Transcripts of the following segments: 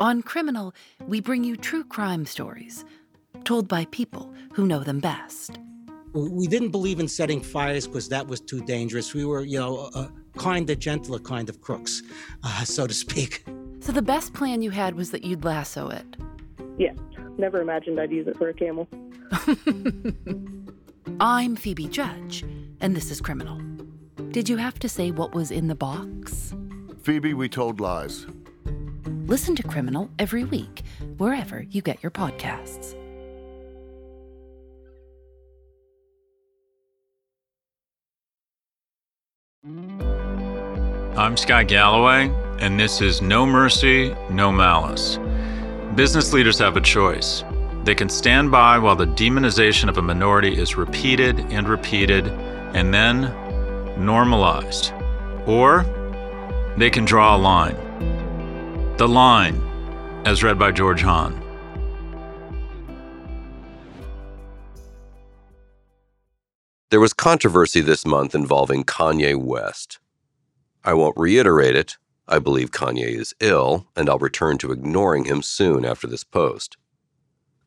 On Criminal, we bring you true crime stories told by people who know them best. We didn't believe in setting fires because that was too dangerous. We were, you know, a kinder, gentler kind of crooks, uh, so to speak. So the best plan you had was that you'd lasso it. Yeah, never imagined I'd use it for a camel. I'm Phoebe Judge, and this is Criminal. Did you have to say what was in the box? Phoebe, we told lies. Listen to Criminal every week, wherever you get your podcasts. I'm Scott Galloway, and this is No Mercy, No Malice. Business leaders have a choice. They can stand by while the demonization of a minority is repeated and repeated and then normalized. Or they can draw a line. The Line, as read by George Hahn. There was controversy this month involving Kanye West. I won't reiterate it. I believe Kanye is ill, and I'll return to ignoring him soon after this post.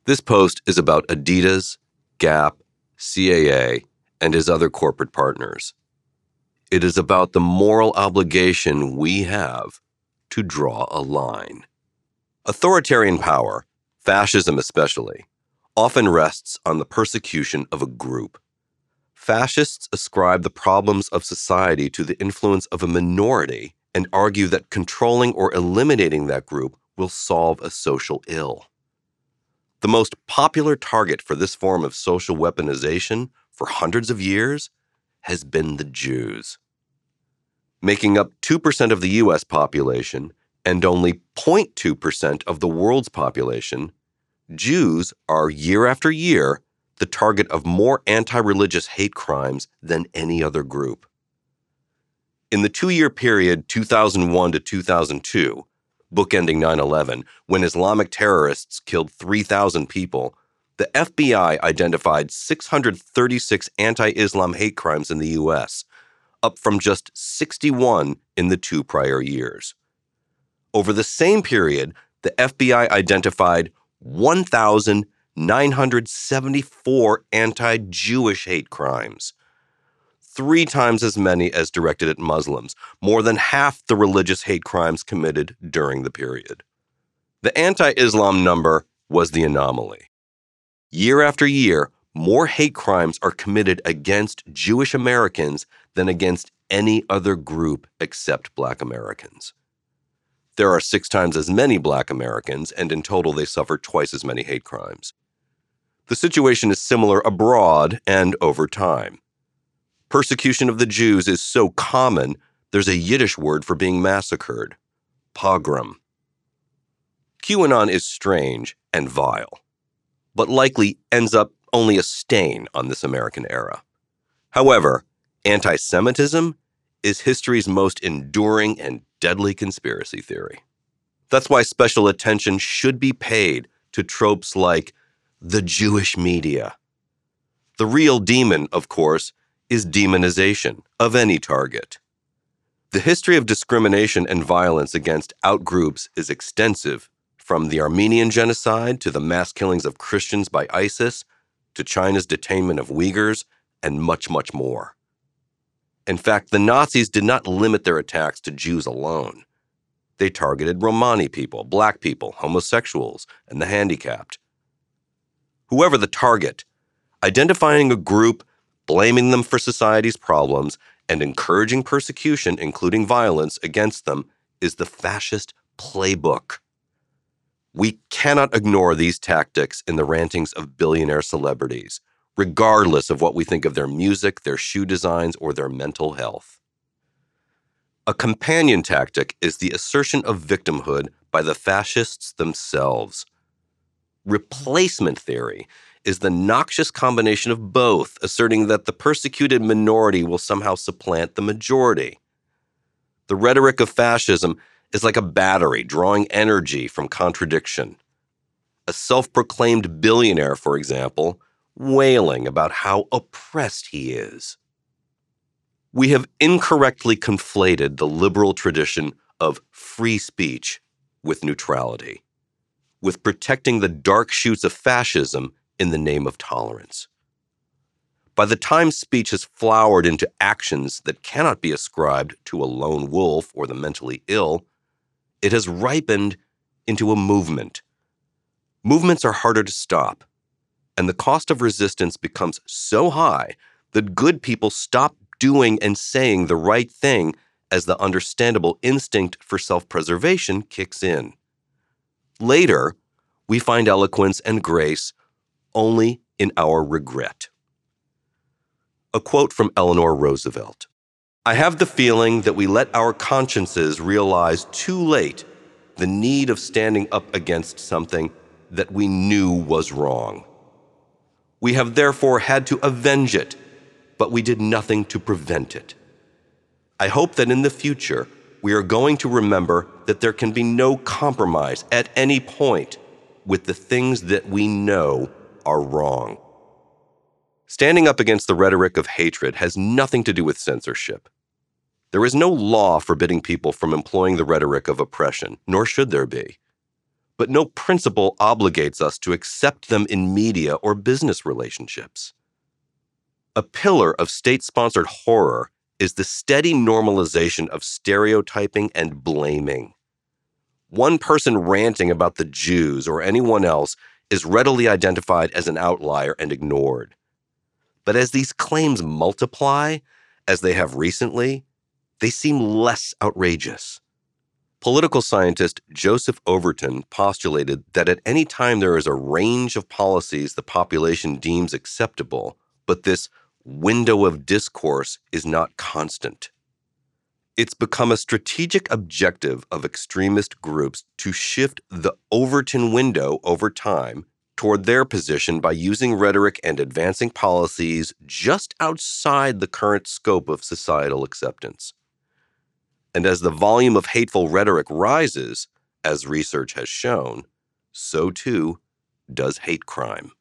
This post is about Adidas, Gap, CAA, and his other corporate partners. It is about the moral obligation we have to draw a line. Authoritarian power, fascism especially, often rests on the persecution of a group. Fascists ascribe the problems of society to the influence of a minority and argue that controlling or eliminating that group will solve a social ill. The most popular target for this form of social weaponization for hundreds of years has been the Jews. Making up 2% of the US population and only 0.2% of the world's population, Jews are year after year the target of more anti religious hate crimes than any other group. In the two year period 2001 to 2002, bookending 9 11, when Islamic terrorists killed 3,000 people, the FBI identified 636 anti Islam hate crimes in the U.S., up from just 61 in the two prior years. Over the same period, the FBI identified 1,974 anti Jewish hate crimes, three times as many as directed at Muslims, more than half the religious hate crimes committed during the period. The anti Islam number was the anomaly. Year after year, more hate crimes are committed against Jewish Americans than against any other group except Black Americans. There are six times as many Black Americans, and in total, they suffer twice as many hate crimes. The situation is similar abroad and over time. Persecution of the Jews is so common, there's a Yiddish word for being massacred pogrom. QAnon is strange and vile, but likely ends up only a stain on this American era. However, anti Semitism is history's most enduring and deadly conspiracy theory. That's why special attention should be paid to tropes like the Jewish media. The real demon, of course, is demonization of any target. The history of discrimination and violence against outgroups is extensive, from the Armenian genocide to the mass killings of Christians by ISIS to China's detainment of Uyghurs, and much, much more. In fact, the Nazis did not limit their attacks to Jews alone. They targeted Romani people, black people, homosexuals, and the handicapped whoever the target, identifying a group, blaming them for society's problems, and encouraging persecution, including violence, against them is the fascist playbook. We cannot ignore these tactics in the rantings of billionaire celebrities, regardless of what we think of their music, their shoe designs, or their mental health. A companion tactic is the assertion of victimhood by the fascists themselves. Replacement theory is the noxious combination of both, asserting that the persecuted minority will somehow supplant the majority. The rhetoric of fascism is like a battery drawing energy from contradiction. A self proclaimed billionaire, for example, wailing about how oppressed he is we have incorrectly conflated the liberal tradition of free speech with neutrality, with protecting the dark shoots of fascism in the name of tolerance. By the time speech has flowered into actions that cannot be ascribed to a lone wolf or the mentally ill, it has ripened into a movement. Movements are harder to stop, and the cost of resistance becomes so high that good people stop doing and saying the right thing as the understandable instinct for self preservation kicks in. Later, we find eloquence and grace only in our regret. A quote from Eleanor Roosevelt I have the feeling that we let our consciences realize too late the need of standing up against something that we knew was wrong. We have therefore had to avenge it but we did nothing to prevent it. I hope that in the future, we are going to remember that there can be no compromise at any point with the things that we know are wrong. Standing up against the rhetoric of hatred has nothing to do with censorship. There is no law forbidding people from employing the rhetoric of oppression, nor should there be. But no principle obligates us to accept them in media or business relationships. A pillar of state sponsored horror is the steady normalization of stereotyping and blaming. One person ranting about the Jews or anyone else is readily identified as an outlier and ignored. But as these claims multiply, as they have recently, they seem less outrageous. Political scientist Joseph Overton postulated that at any time there is a range of policies the population deems acceptable, but this window of discourse is not constant. It's become a strategic objective of extremist groups to shift the Overton window over time toward their position by using rhetoric and advancing policies just outside the current scope of societal acceptance. And as the volume of hateful rhetoric rises, as research has shown, so too does hate crime.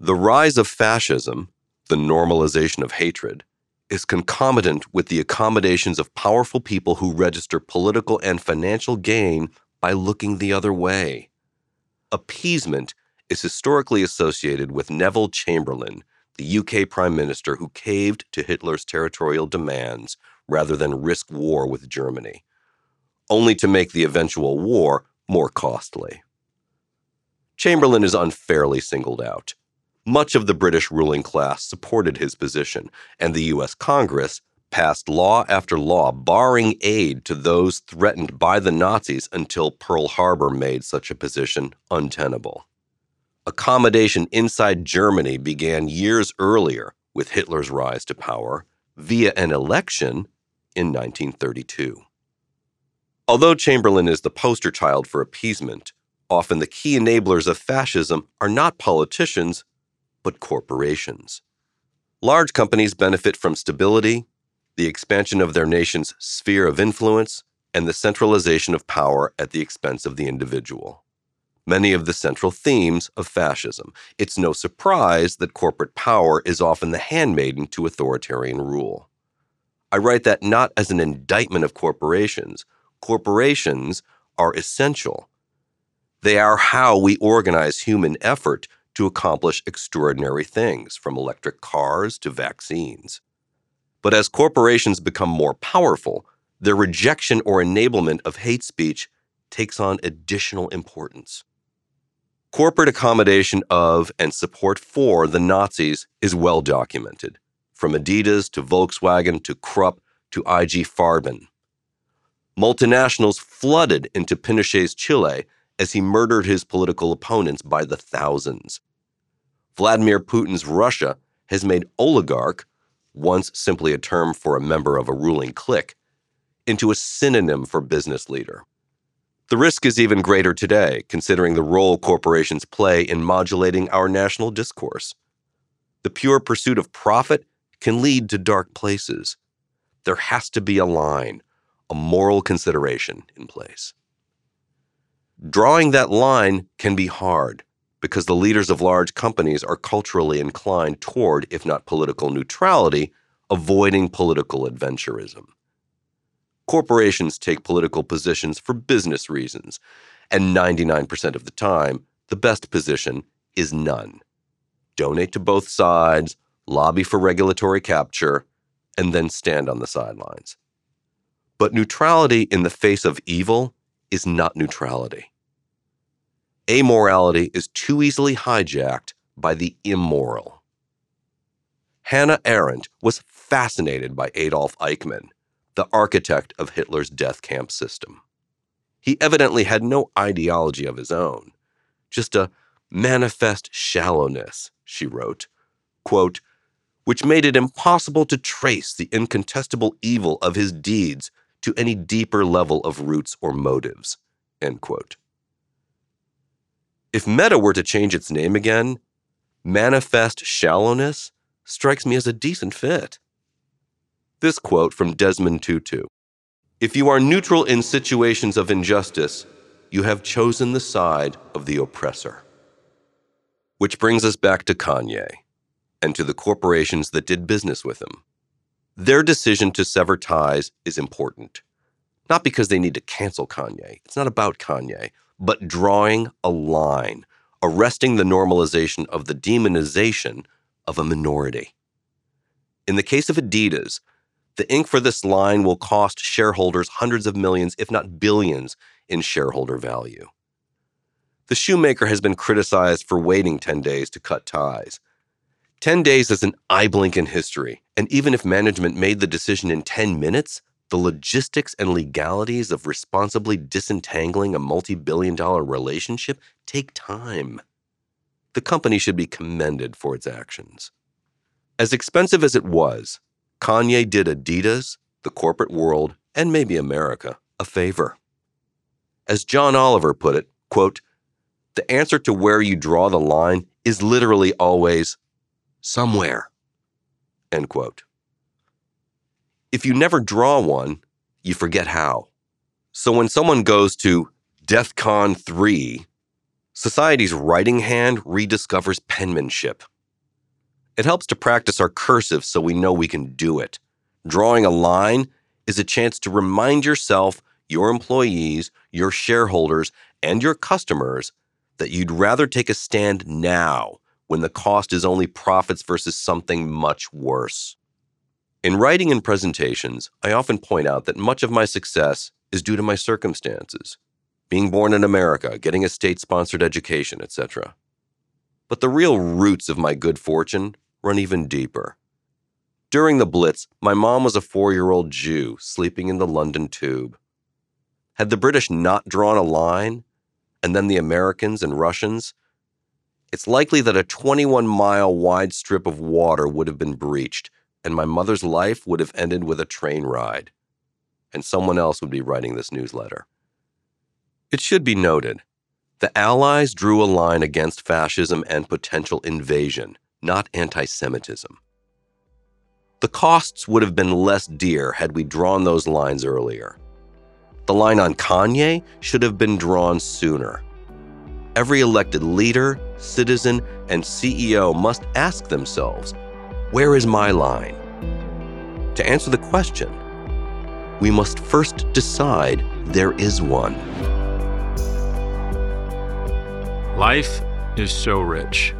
The rise of fascism the normalization of hatred, is concomitant with the accommodations of powerful people who register political and financial gain by looking the other way. Appeasement is historically associated with Neville Chamberlain, the UK Prime Minister who caved to Hitler's territorial demands rather than risk war with Germany, only to make the eventual war more costly. Chamberlain is unfairly singled out. Much of the British ruling class supported his position, and the U.S. Congress passed law after law barring aid to those threatened by the Nazis until Pearl Harbor made such a position untenable. Accommodation inside Germany began years earlier with Hitler's rise to power via an election in 1932. Although Chamberlain is the poster child for appeasement, often the key enablers of fascism are not politicians but corporations. Large companies benefit from stability, the expansion of their nation's sphere of influence, and the centralization of power at the expense of the individual. Many of the central themes of fascism. It's no surprise that corporate power is often the handmaiden to authoritarian rule. I write that not as an indictment of corporations. Corporations are essential. They are how we organize human effort to accomplish extraordinary things, from electric cars to vaccines. But as corporations become more powerful, their rejection or enablement of hate speech takes on additional importance. Corporate accommodation of and support for the Nazis is well documented, from Adidas to Volkswagen to Krupp to IG Farben. Multinationals flooded into Pinochet's Chile as he murdered his political opponents by the thousands. Vladimir Putin's Russia has made oligarch, once simply a term for a member of a ruling clique, into a synonym for business leader. The risk is even greater today, considering the role corporations play in modulating our national discourse. The pure pursuit of profit can lead to dark places. There has to be a line, a moral consideration in place. Drawing that line can be hard because the leaders of large companies are culturally inclined toward, if not political neutrality, avoiding political adventurism. Corporations take political positions for business reasons, and 99% of the time, the best position is none. Donate to both sides, lobby for regulatory capture, and then stand on the sidelines. But neutrality in the face of evil is not neutrality. Amorality is too easily hijacked by the immoral. Hannah Arendt was fascinated by Adolf Eichmann, the architect of Hitler's death camp system. He evidently had no ideology of his own, just a manifest shallowness, she wrote, quote, which made it impossible to trace the incontestable evil of his deeds to any deeper level of roots or motives. If Meta were to change its name again, Manifest Shallowness strikes me as a decent fit. This quote from Desmond Tutu If you are neutral in situations of injustice, you have chosen the side of the oppressor. Which brings us back to Kanye and to the corporations that did business with him. Their decision to sever ties is important. Not because they need to cancel Kanye, it's not about Kanye, but drawing a line, arresting the normalization of the demonization of a minority. In the case of Adidas, the ink for this line will cost shareholders hundreds of millions, if not billions, in shareholder value. The shoemaker has been criticized for waiting 10 days to cut ties. 10 days is an eye blink in history, and even if management made the decision in 10 minutes, the logistics and legalities of responsibly disentangling a multi billion dollar relationship take time. The company should be commended for its actions. As expensive as it was, Kanye did Adidas, the corporate world, and maybe America a favor. As John Oliver put it, quote, the answer to where you draw the line is literally always somewhere. End quote. If you never draw one, you forget how. So when someone goes to DEF CON 3, society's writing hand rediscovers penmanship. It helps to practice our cursive so we know we can do it. Drawing a line is a chance to remind yourself, your employees, your shareholders, and your customers that you'd rather take a stand now when the cost is only profits versus something much worse. In writing and presentations, I often point out that much of my success is due to my circumstances being born in America, getting a state sponsored education, etc. But the real roots of my good fortune run even deeper. During the Blitz, my mom was a four year old Jew sleeping in the London tube. Had the British not drawn a line, and then the Americans and Russians, it's likely that a 21 mile wide strip of water would have been breached, and my mother's life would have ended with a train ride. And someone else would be writing this newsletter. It should be noted the Allies drew a line against fascism and potential invasion, not anti Semitism. The costs would have been less dear had we drawn those lines earlier. The line on Kanye should have been drawn sooner every elected leader, citizen, and CEO must ask themselves where is my line? To answer the question, we must first decide there is one. Life is so rich.